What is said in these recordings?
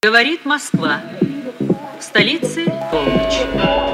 Говорит Москва. В столице полночь.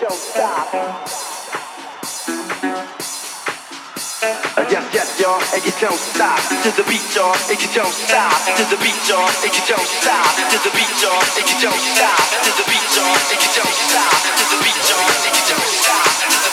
don't stop. Yes, yes, y'all, and you don't stop. To the beat, y'all, and you don't stop. To the beat, y'all, and you don't stop. To the beat, y'all, and you don't stop. To the beat, y'all, and you don't stop. To the beat, y'all, and you don't stop.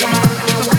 wild, wild.